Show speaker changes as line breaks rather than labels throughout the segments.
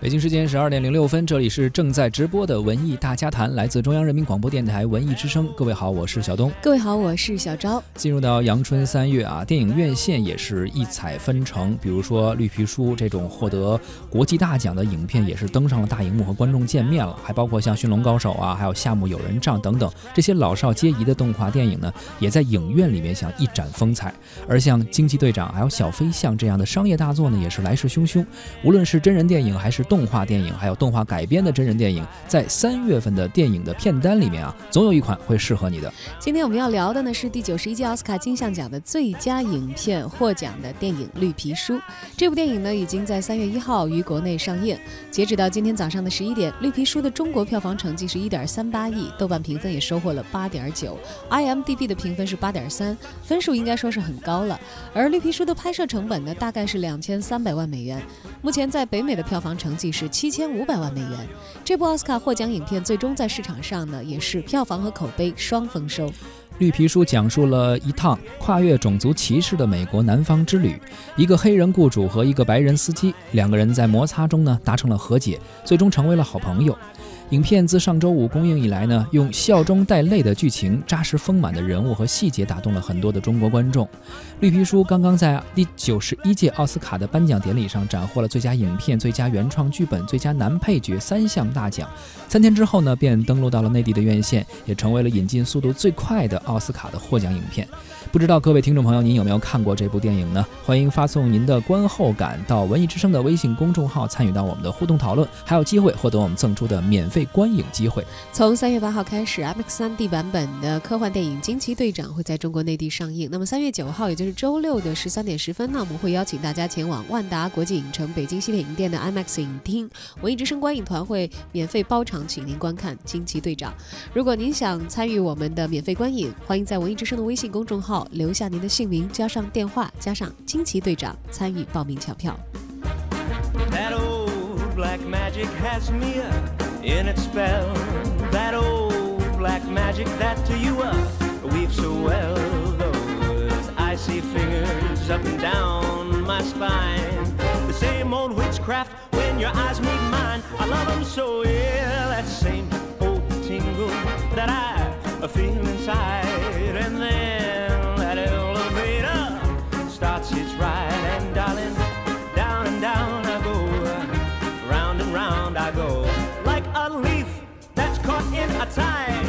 北京时间十二点零六分，这里是正在直播的文艺大家谈，来自中央人民广播电台文艺之声。各位好，我是小东。
各位好，我是小昭。
进入到阳春三月啊，电影院线也是异彩纷呈。比如说《绿皮书》这种获得国际大奖的影片，也是登上了大荧幕和观众见面了。还包括像《驯龙高手》啊，还有《夏目友人帐》等等这些老少皆宜的动画电影呢，也在影院里面想一展风采。而像《惊奇队长》还有《小飞象》这样的商业大作呢，也是来势汹汹。无论是真人电影还是动画电影，还有动画改编的真人电影，在三月份的电影的片单里面啊，总有一款会适合你的。
今天我们要聊的呢是第九十一届奥斯卡金像奖的最佳影片获奖的电影《绿皮书》。这部电影呢已经在三月一号于国内上映。截止到今天早上的十一点，《绿皮书》的中国票房成绩是一点三八亿，豆瓣评分也收获了八点九，IMDB 的评分是八点三，分数应该说是很高了。而《绿皮书》的拍摄成本呢大概是两千三百万美元，目前在北美的票房成即是七千五百万美元。这部奥斯卡获奖影片最终在市场上呢，也是票房和口碑双丰收。
绿皮书讲述了一趟跨越种族歧视的美国南方之旅，一个黑人雇主和一个白人司机，两个人在摩擦中呢达成了和解，最终成为了好朋友。影片自上周五公映以来呢，用笑中带泪的剧情、扎实丰满的人物和细节打动了很多的中国观众。绿皮书刚刚在第九十一届奥斯卡的颁奖典礼上斩获了最佳影片、最佳原创剧本、最佳男配角三项大奖。三天之后呢，便登陆到了内地的院线，也成为了引进速度最快的奥斯卡的获奖影片。不知道各位听众朋友，您有没有看过这部电影呢？欢迎发送您的观后感到文艺之声的微信公众号，参与到我们的互动讨论，还有机会获得我们赠出的免费观影机会。
从三月八号开始，IMAX 3D 版本的科幻电影《惊奇队长》会在中国内地上映。那么三月九号，也就是周六的十三点十分呢，我们会邀请大家前往万达国际影城北京西铁影店的 IMAX 影厅，文艺之声观影团会免费包场，请您观看《惊奇队长》。如果您想参与我们的免费观影，欢迎在文艺之声的微信公众号。留下您的姓名，加上电话，加上惊奇队长，参与报名抢票。That old black magic has me in its spell. That old black magic that to you weaves so well. Those icy fingers up and down my spine. The same old witchcraft when your eyes meet mine. I love them so, yeah. That same old tingle that I feel inside. And then right. And darling, down and down I go, round and round I go, like a leaf that's caught in a tide.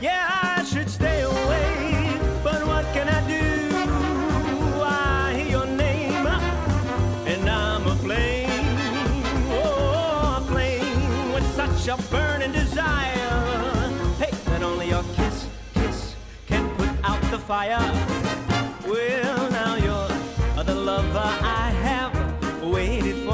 Yeah, I should stay away, but what can I do? I hear your name, and I'm aflame. Oh, aflame with such a burning desire. Hey, that only your kiss, kiss can put out the fire. Well lover I have waited for.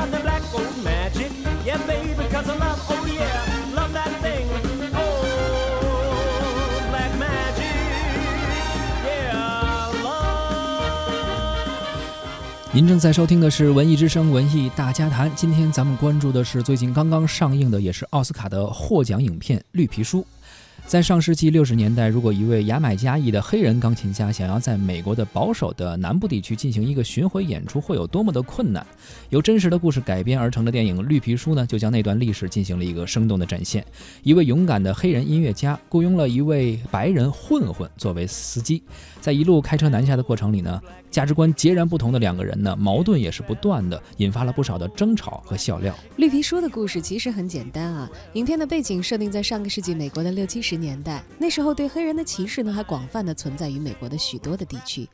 Love the black old magic. Yeah, baby, because I love, oh yeah, love that thing. Oh, black magic. Yeah, love. 您正在收听的是《文艺之声·文艺大家谈》。今天咱们关注的是最近刚刚上映的，也是奥斯卡的获奖影片《绿皮书》。在上世纪六十年代，如果一位牙买加裔的黑人钢琴家想要在美国的保守的南部地区进行一个巡回演出，会有多么的困难？由真实的故事改编而成的电影《绿皮书》呢，就将那段历史进行了一个生动的展现。一位勇敢的黑人音乐家雇佣了一位白人混混作为司机，在一路开车南下的过程里呢，价值观截然不同的两个人呢，矛盾也是不断的，引发了不少的争吵和笑料。《绿皮书》的故事其实很简单啊，影片的背景设定在上个世纪美国的六七十。年代那时候对黑人的歧视呢还广泛的存在于美国的许多的地区。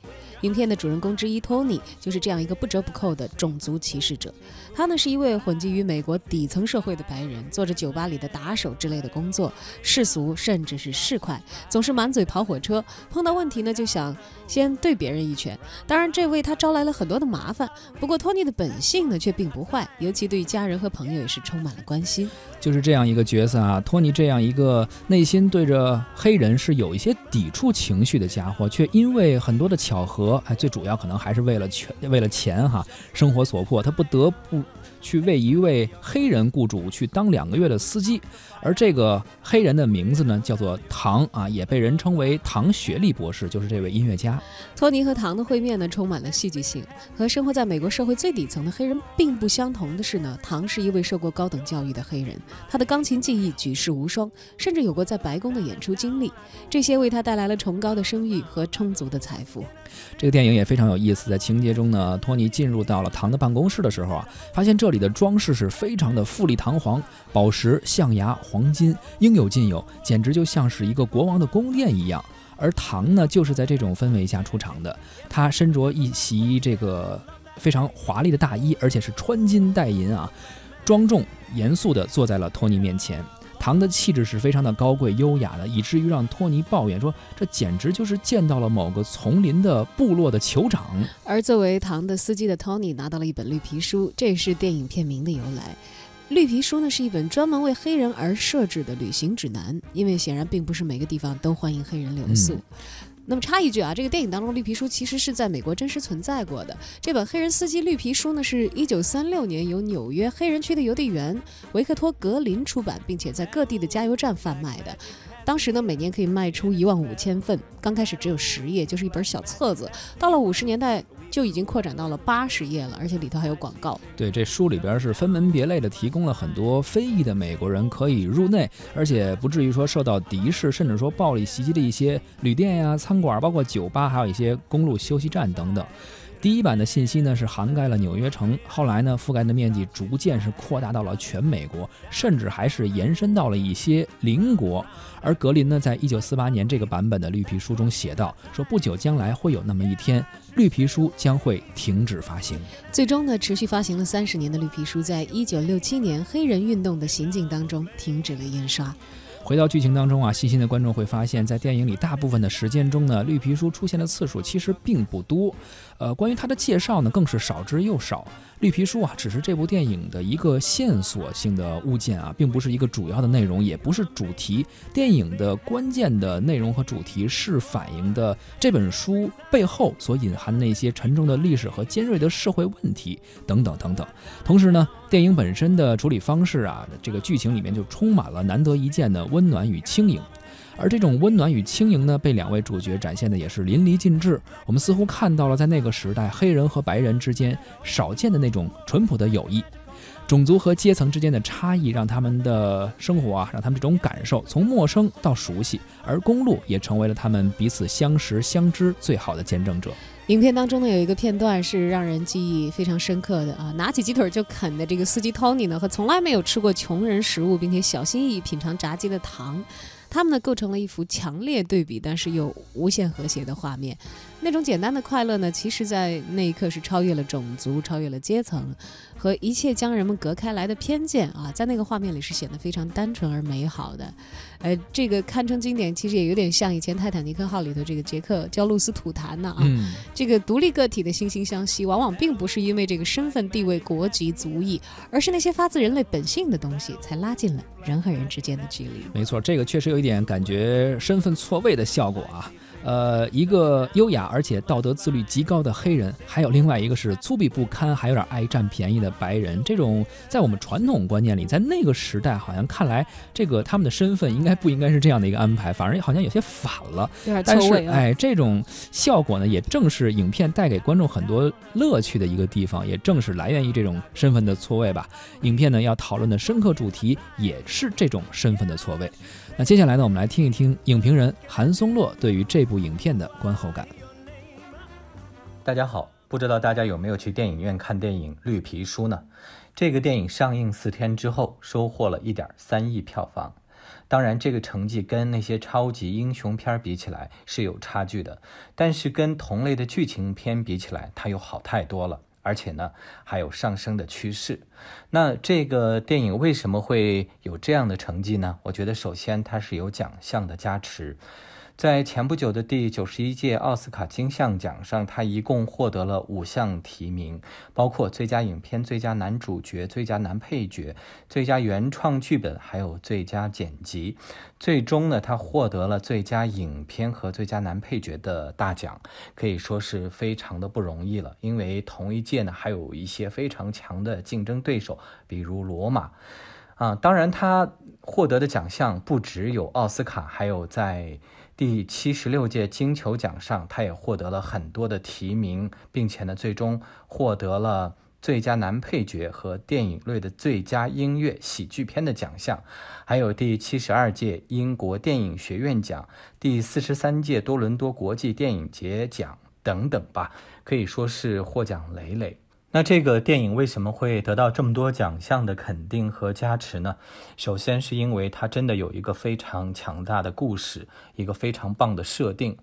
影片的主人公之一托尼就是这样一个不折不扣的种族歧视者。他呢是一位混迹于美国底层社会的白人，做着酒吧里的打手之类的工作，世俗甚至是市侩，总是满嘴跑火车。碰到问题呢就想先对别人一拳。
当然，这为他招来了很多的麻烦。不过，托尼的本性呢却并不坏，尤其对家人和朋友也是充满了关心。
就是这样一个角色啊，托尼这样一个内心对着黑人是有一些抵触情绪的家伙，却因为很多的巧合，哎，最主要可能还是为了权，为了钱哈，生活所迫，他不得不。去为一位黑人雇主去当两个月的司机，而这个黑人的名字呢，叫做唐啊，也被人称为唐雪莉博士，就是这位音乐家。
托尼和唐的会面呢，充满了戏剧性。和生活在美国社会最底层的黑人并不相同的是呢，唐是一位受过高等教育的黑人，他的钢琴技艺举世无双，甚至有过在白宫的演出经历，这些为他带来了崇高的声誉和充足的财富。
这个电影也非常有意思，在情节中呢，托尼进入到了唐的办公室的时候啊，发现这里。的装饰是非常的富丽堂皇，宝石、象牙、黄金应有尽有，简直就像是一个国王的宫殿一样。而唐呢，就是在这种氛围下出场的。他身着一袭这个非常华丽的大衣，而且是穿金戴银啊，庄重严肃地坐在了托尼面前。唐的气质是非常的高贵优雅的，以至于让托尼抱怨说：“这简直就是见到了某个丛林的部落的酋长。”
而作为唐的司机的托尼拿到了一本绿皮书，这也是电影片名的由来。绿皮书呢是一本专门为黑人而设置的旅行指南，因为显然并不是每个地方都欢迎黑人留宿。那么插一句啊，这个电影当中绿皮书其实是在美国真实存在过的。这本黑人司机绿皮书呢，是一九三六年由纽约黑人区的邮递员维克托·格林出版，并且在各地的加油站贩卖的。当时呢，每年可以卖出一万五千份。刚开始只有十页，就是一本小册子。到了五十年代。就已经扩展到了八十页了，而且里头还有广告。
对，这书里边是分门别类的提供了很多非裔的美国人可以入内，而且不至于说受到敌视，甚至说暴力袭击的一些旅店呀、餐馆，包括酒吧，还有一些公路休息站等等。第一版的信息呢是涵盖了纽约城，后来呢覆盖的面积逐渐是扩大到了全美国，甚至还是延伸到了一些邻国。而格林呢，在一九四八年这个版本的绿皮书中写道：“说不久将来会有那么一天，绿皮书将会停止发行。”
最终呢，持续发行了三十年的绿皮书，在一九六七年黑人运动的行进当中停止了印刷。
回到剧情当中啊，细心的观众会发现，在电影里大部分的时间中呢，绿皮书出现的次数其实并不多。呃，关于它的介绍呢，更是少之又少。绿皮书啊，只是这部电影的一个线索性的物件啊，并不是一个主要的内容，也不是主题。电影的关键的内容和主题是反映的这本书背后所隐含的那些沉重的历史和尖锐的社会问题等等等等。同时呢，电影本身的处理方式啊，这个剧情里面就充满了难得一见的温暖与轻盈。而这种温暖与轻盈呢，被两位主角展现的也是淋漓尽致。我们似乎看到了在那个时代黑人和白人之间少见的那种淳朴的友谊，种族和阶层之间的差异让他们的生活啊，让他们这种感受从陌生到熟悉，而公路也成为了他们彼此相识相知最好的见证者。
影片当中呢，有一个片段是让人记忆非常深刻的啊，拿起鸡腿就啃的这个司机 Tony 呢，和从来没有吃过穷人食物并且小心翼翼品尝炸鸡的糖。他们呢构成了一幅强烈对比，但是又无限和谐的画面。那种简单的快乐呢，其实，在那一刻是超越了种族、超越了阶层和一切将人们隔开来的偏见啊，在那个画面里是显得非常单纯而美好的。呃，这个堪称经典，其实也有点像以前泰坦尼克号里头这个杰克叫露丝吐痰呢啊。这个独立个体的惺惺相惜，往往并不是因为这个身份地位、国籍、族裔，而是那些发自人类本性的东西，才拉近了人和人之间的距离。
没错，这个确实有一点感觉身份错位的效果啊。呃，一个优雅而且道德自律极高的黑人，还有另外一个是粗鄙不堪还有点爱占便宜的白人。这种在我们传统观念里，在那个时代好像看来，这个他们的身份应该不应该是这样的一个安排，反而好像有些反了。但是，哎，这种效果呢，也正是影片带给观众很多乐趣的一个地方，也正是来源于这种身份的错位吧。影片呢要讨论的深刻主题也是这种身份的错位。那接下来呢，我们来听一听影评人韩松洛对于这部影片的观后感。
大家好，不知道大家有没有去电影院看电影《绿皮书》呢？这个电影上映四天之后，收获了一点三亿票房。当然，这个成绩跟那些超级英雄片比起来是有差距的，但是跟同类的剧情片比起来，它又好太多了。而且呢，还有上升的趋势。那这个电影为什么会有这样的成绩呢？我觉得首先它是有奖项的加持。在前不久的第九十一届奥斯卡金像奖上，他一共获得了五项提名，包括最佳影片、最佳男主角、最佳男配角、最佳原创剧本，还有最佳剪辑。最终呢，他获得了最佳影片和最佳男配角的大奖，可以说是非常的不容易了。因为同一届呢，还有一些非常强的竞争对手，比如《罗马》。啊，当然，他获得的奖项不只有奥斯卡，还有在第七十六届金球奖上，他也获得了很多的提名，并且呢，最终获得了最佳男配角和电影类的最佳音乐喜剧片的奖项，还有第七十二届英国电影学院奖、第四十三届多伦多国际电影节奖等等吧，可以说是获奖累累。那这个电影为什么会得到这么多奖项的肯定和加持呢？首先是因为它真的有一个非常强大的故事，一个非常棒的设定。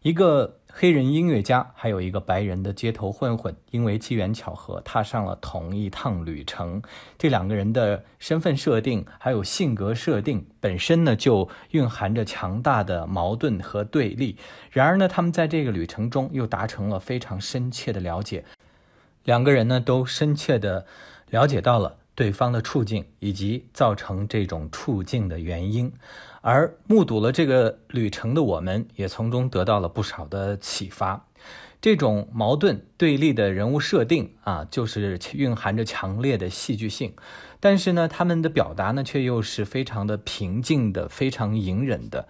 一个黑人音乐家，还有一个白人的街头混混，因为机缘巧合踏上了同一趟旅程。这两个人的身份设定还有性格设定本身呢，就蕴含着强大的矛盾和对立。然而呢，他们在这个旅程中又达成了非常深切的了解。两个人呢，都深切地了解到了对方的处境以及造成这种处境的原因，而目睹了这个旅程的我们，也从中得到了不少的启发。这种矛盾对立的人物设定啊，就是蕴含着强烈的戏剧性，但是呢，他们的表达呢，却又是非常的平静的，非常隐忍的，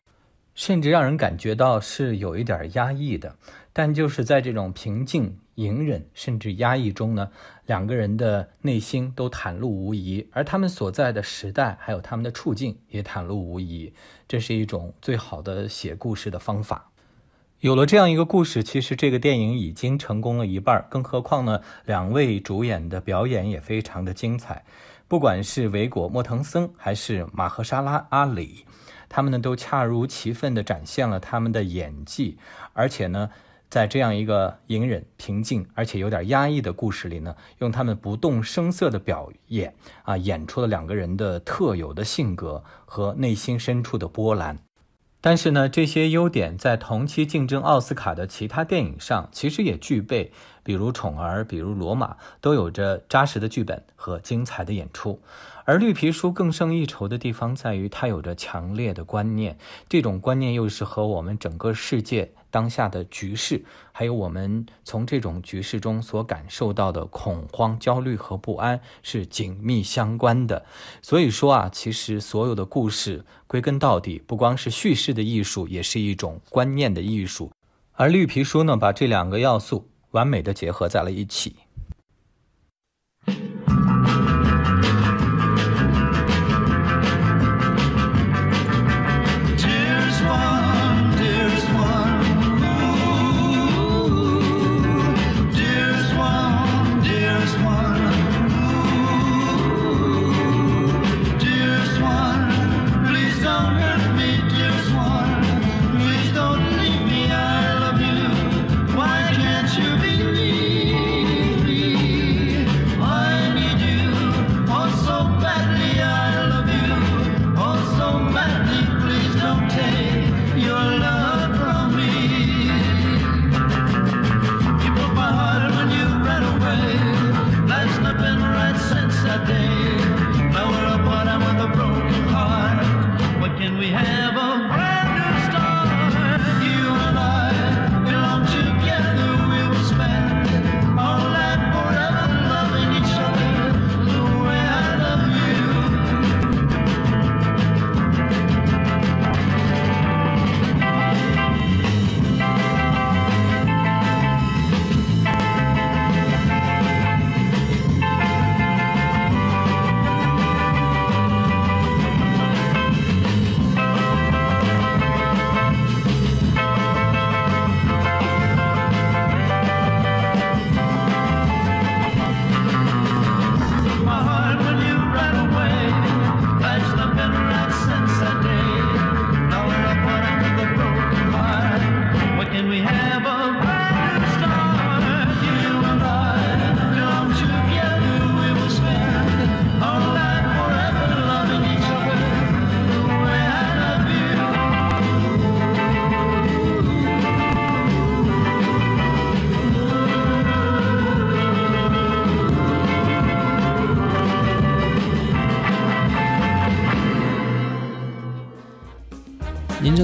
甚至让人感觉到是有一点压抑的。但就是在这种平静。隐忍甚至压抑中呢，两个人的内心都袒露无遗，而他们所在的时代还有他们的处境也袒露无遗。这是一种最好的写故事的方法。有了这样一个故事，其实这个电影已经成功了一半。更何况呢，两位主演的表演也非常的精彩，不管是维果·莫腾森还是马赫沙拉·阿里，他们呢都恰如其分地展现了他们的演技，而且呢。在这样一个隐忍、平静而且有点压抑的故事里呢，用他们不动声色的表演啊，演出了两个人的特有的性格和内心深处的波澜。但是呢，这些优点在同期竞争奥斯卡的其他电影上其实也具备，比如《宠儿》、比如《罗马》，都有着扎实的剧本和精彩的演出。而《绿皮书》更胜一筹的地方在于，它有着强烈的观念，这种观念又是和我们整个世界。当下的局势，还有我们从这种局势中所感受到的恐慌、焦虑和不安是紧密相关的。所以说啊，其实所有的故事归根到底，不光是叙事的艺术，也是一种观念的艺术。而绿皮书呢，把这两个要素完美的结合在了一起。
heaven.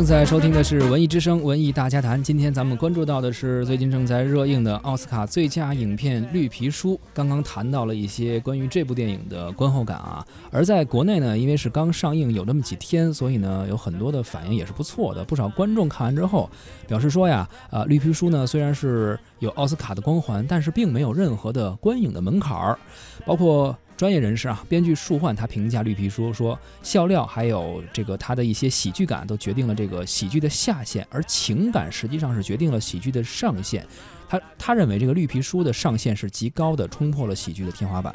在收听的是《文艺之声·文艺大家谈》。今天咱们关注到的是最近正在热映的奥斯卡最佳影片《绿皮书》。刚刚谈到了一些关于这部电影的观后感啊。而在国内呢，因为是刚上映有这么几天，所以呢有很多的反应也是不错的。不少观众看完之后表示说呀，呃，《绿皮书》呢虽然是有奥斯卡的光环，但是并没有任何的观影的门槛儿，包括。专业人士啊，编剧树焕他评价《绿皮书》说，笑料还有这个他的一些喜剧感，都决定了这个喜剧的下限，而情感实际上是决定了喜剧的上限。他他认为这个绿皮书的上限是极高的，冲破了喜剧的天花板。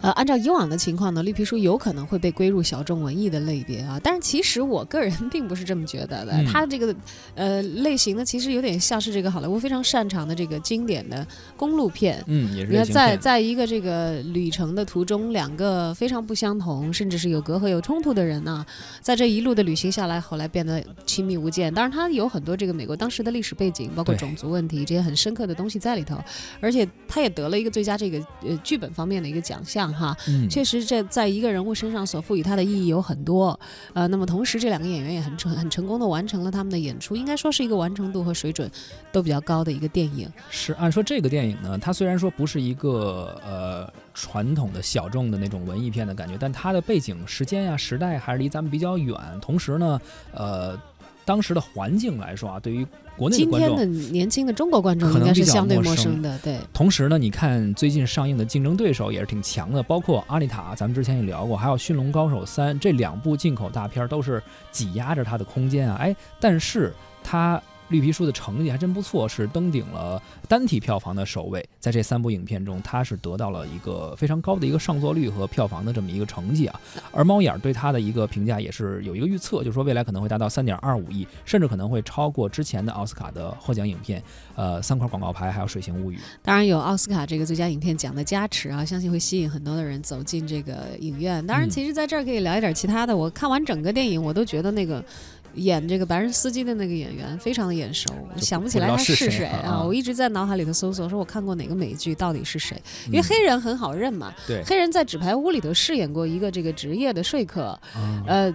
呃，按照以往的情况呢，绿皮书有可能会被归入小众文艺的类别啊。但是其实我个人 并不是这么觉得的。它这个呃类型呢，其实有点像是这个好莱坞非常擅长的这个经典的公路片。
嗯，也是。
你看，在在一个这个旅程的途中，两个非常不相同，甚至是有隔阂、有冲突的人呢，在这一路的旅行下来，后来变得亲密无间。当然，它有很多这个美国当时的历史背景，包括种族问题这些很深刻的。东西在里头，而且他也得了一个最佳这个呃剧本方面的一个奖项哈。嗯，确实这在一个人物身上所赋予他的意义有很多。呃，那么同时这两个演员也很成很成功的完成了他们的演出，应该说是一个完成度和水准都比较高的一个电影。
是按说这个电影呢，它虽然说不是一个呃传统的小众的那种文艺片的感觉，但它的背景时间呀时代还是离咱们比较远。同时呢，呃。当时的环境来说啊，对于国内
的观众，今天的年轻的中国观众应该是相对陌生的。对，
同时呢，你看最近上映的竞争对手也是挺强的，包括《阿丽塔》，咱们之前也聊过，还有《驯龙高手三》这两部进口大片都是挤压着它的空间啊。哎，但是它。绿皮书的成绩还真不错，是登顶了单体票房的首位。在这三部影片中，它是得到了一个非常高的一个上座率和票房的这么一个成绩啊。而猫眼对它的一个评价也是有一个预测，就是说未来可能会达到三点二五亿，甚至可能会超过之前的奥斯卡的获奖影片，呃，三块广告牌还有《水形物语》。
当然有奥斯卡这个最佳影片奖的加持啊，相信会吸引很多的人走进这个影院。当然，其实在这儿可以聊一点其他的。我看完整个电影，我都觉得那个。演这个白人司机的那个演员非常的眼熟，想不起来他是谁啊！我一直在脑海里头搜索，说我看过哪个美剧，到底是谁？因为黑人很好认嘛。
对，
黑人在纸牌屋里头饰演过一个这个职业的说客，呃，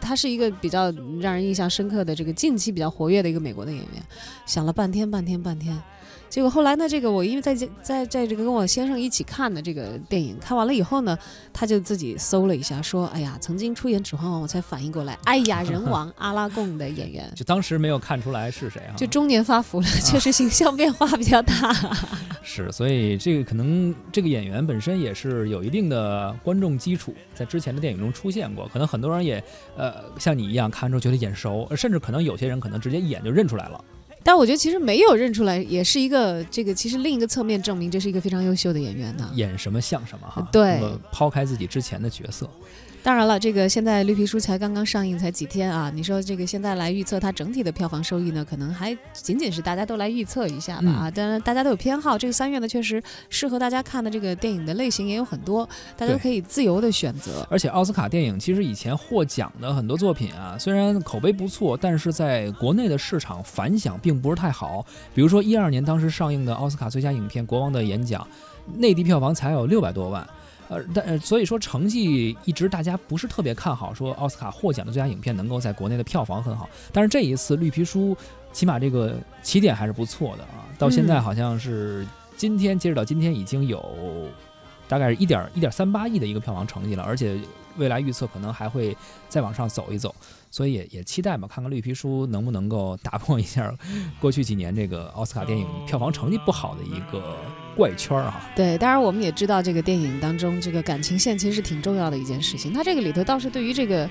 他是一个比较让人印象深刻的这个近期比较活跃的一个美国的演员。想了半天，半天，半天。结果后来呢？这个我因为在在在这个跟我先生一起看的这个电影，看完了以后呢，他就自己搜了一下，说：“哎呀，曾经出演《指环王》，我才反应过来，哎呀，人王阿拉贡的演员，
就当时没有看出来是谁啊？
就中年发福了，确实形象变化比较大。
是，所以这个可能这个演员本身也是有一定的观众基础，在之前的电影中出现过，可能很多人也呃像你一样看之后觉得眼熟，甚至可能有些人可能直接一眼就认出来了。”
但我觉得其实没有认出来，也是一个这个，其实另一个侧面证明这是一个非常优秀的演员呢。
演什么像什么哈。
对。
抛开自己之前的角色。
当然了，这个现在《绿皮书》才刚刚上映，才几天啊？你说这个现在来预测它整体的票房收益呢？可能还仅仅是大家都来预测一下吧啊！当然大家都有偏好，这个三月呢确实适合大家看的这个电影的类型也有很多，大家可以自由的选择。
而且奥斯卡电影其实以前获奖的很多作品啊，虽然口碑不错，但是在国内的市场反响并不是太好。比如说一二年当时上映的奥斯卡最佳影片《国王的演讲》，内地票房才有六百多万。呃，但所以说成绩一直大家不是特别看好，说奥斯卡获奖的最佳影片能够在国内的票房很好。但是这一次《绿皮书》起码这个起点还是不错的啊，到现在好像是今天截止到今天已经有大概是一点一点三八亿的一个票房成绩了，而且未来预测可能还会再往上走一走，所以也也期待吧，看看《绿皮书》能不能够打破一下过去几年这个奥斯卡电影票房成绩不好的一个。怪圈儿啊！
对，当然我们也知道这个电影当中这个感情线其实是挺重要的一件事情。它这个里头倒是对于这个，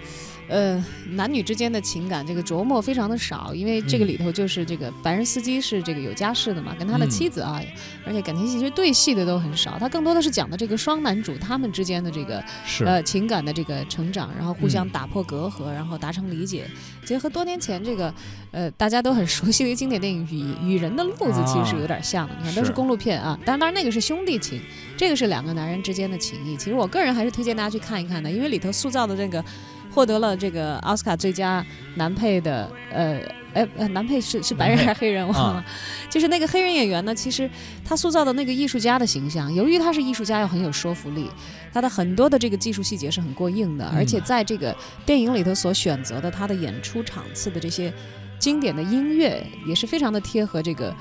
呃，男女之间的情感这个琢磨非常的少，因为这个里头就是这个白人司机是这个有家室的嘛，跟他的妻子啊，而且感情戏其实对戏的都很少，他更多的是讲的这个双男主他们之间的这个呃情感的这个成长，然后互相打破隔阂，然后达成理解。结合多年前这个呃大家都很熟悉的经典电影《与与人的路子》，其实是有点像的，你看都是公路片啊，但。当然，那个是兄弟情，这个是两个男人之间的情谊。其实我个人还是推荐大家去看一看的，因为里头塑造的这个获得了这个奥斯卡最佳男配的呃。哎，男配是是白人还是黑人？忘了。就是那个黑人演员呢，其实他塑造的那个艺术家的形象，由于他是艺术家，又很有说服力。他的很多的这个技术细节是很过硬的，而且在这个电影里头所选择的他的演出场次的这些经典的音乐，也是非常的贴合这个。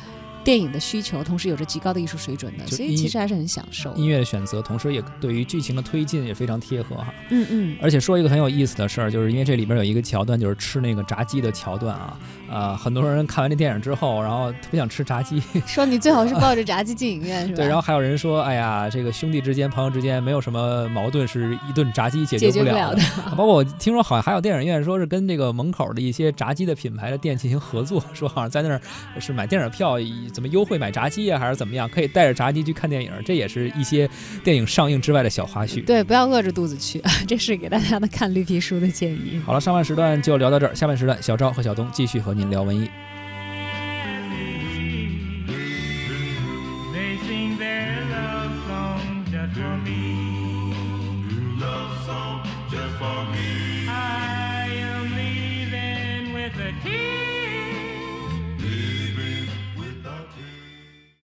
电影的需求，同时有着极高的艺术水准的，所以其实还是很享受
音乐的选择，同时也对于剧情的推进也非常贴合哈。
嗯嗯。
而且说一个很有意思的事儿，就是因为这里边有一个桥段，就是吃那个炸鸡的桥段啊。啊，很多人看完这电影之后，然后特别想吃炸鸡，
说你最好是抱着炸鸡进影院是吧？
对，然后还有人说，哎呀，这个兄弟之间、朋友之间没有什么矛盾，是一顿炸鸡解
决
不了
的。
包括我听说好像还有电影院说是跟这个门口的一些炸鸡的品牌的店进行合作，说好像在那儿是买电影票怎么优惠买炸鸡啊，还是怎么样，可以带着炸鸡去看电影，这也是一些电影上映之外的小花絮。
对，不要饿着肚子去，这是给大家的看绿皮书的建议。
好了，上半时段就聊到这儿，下半时段小赵和小东继续和您聊文艺。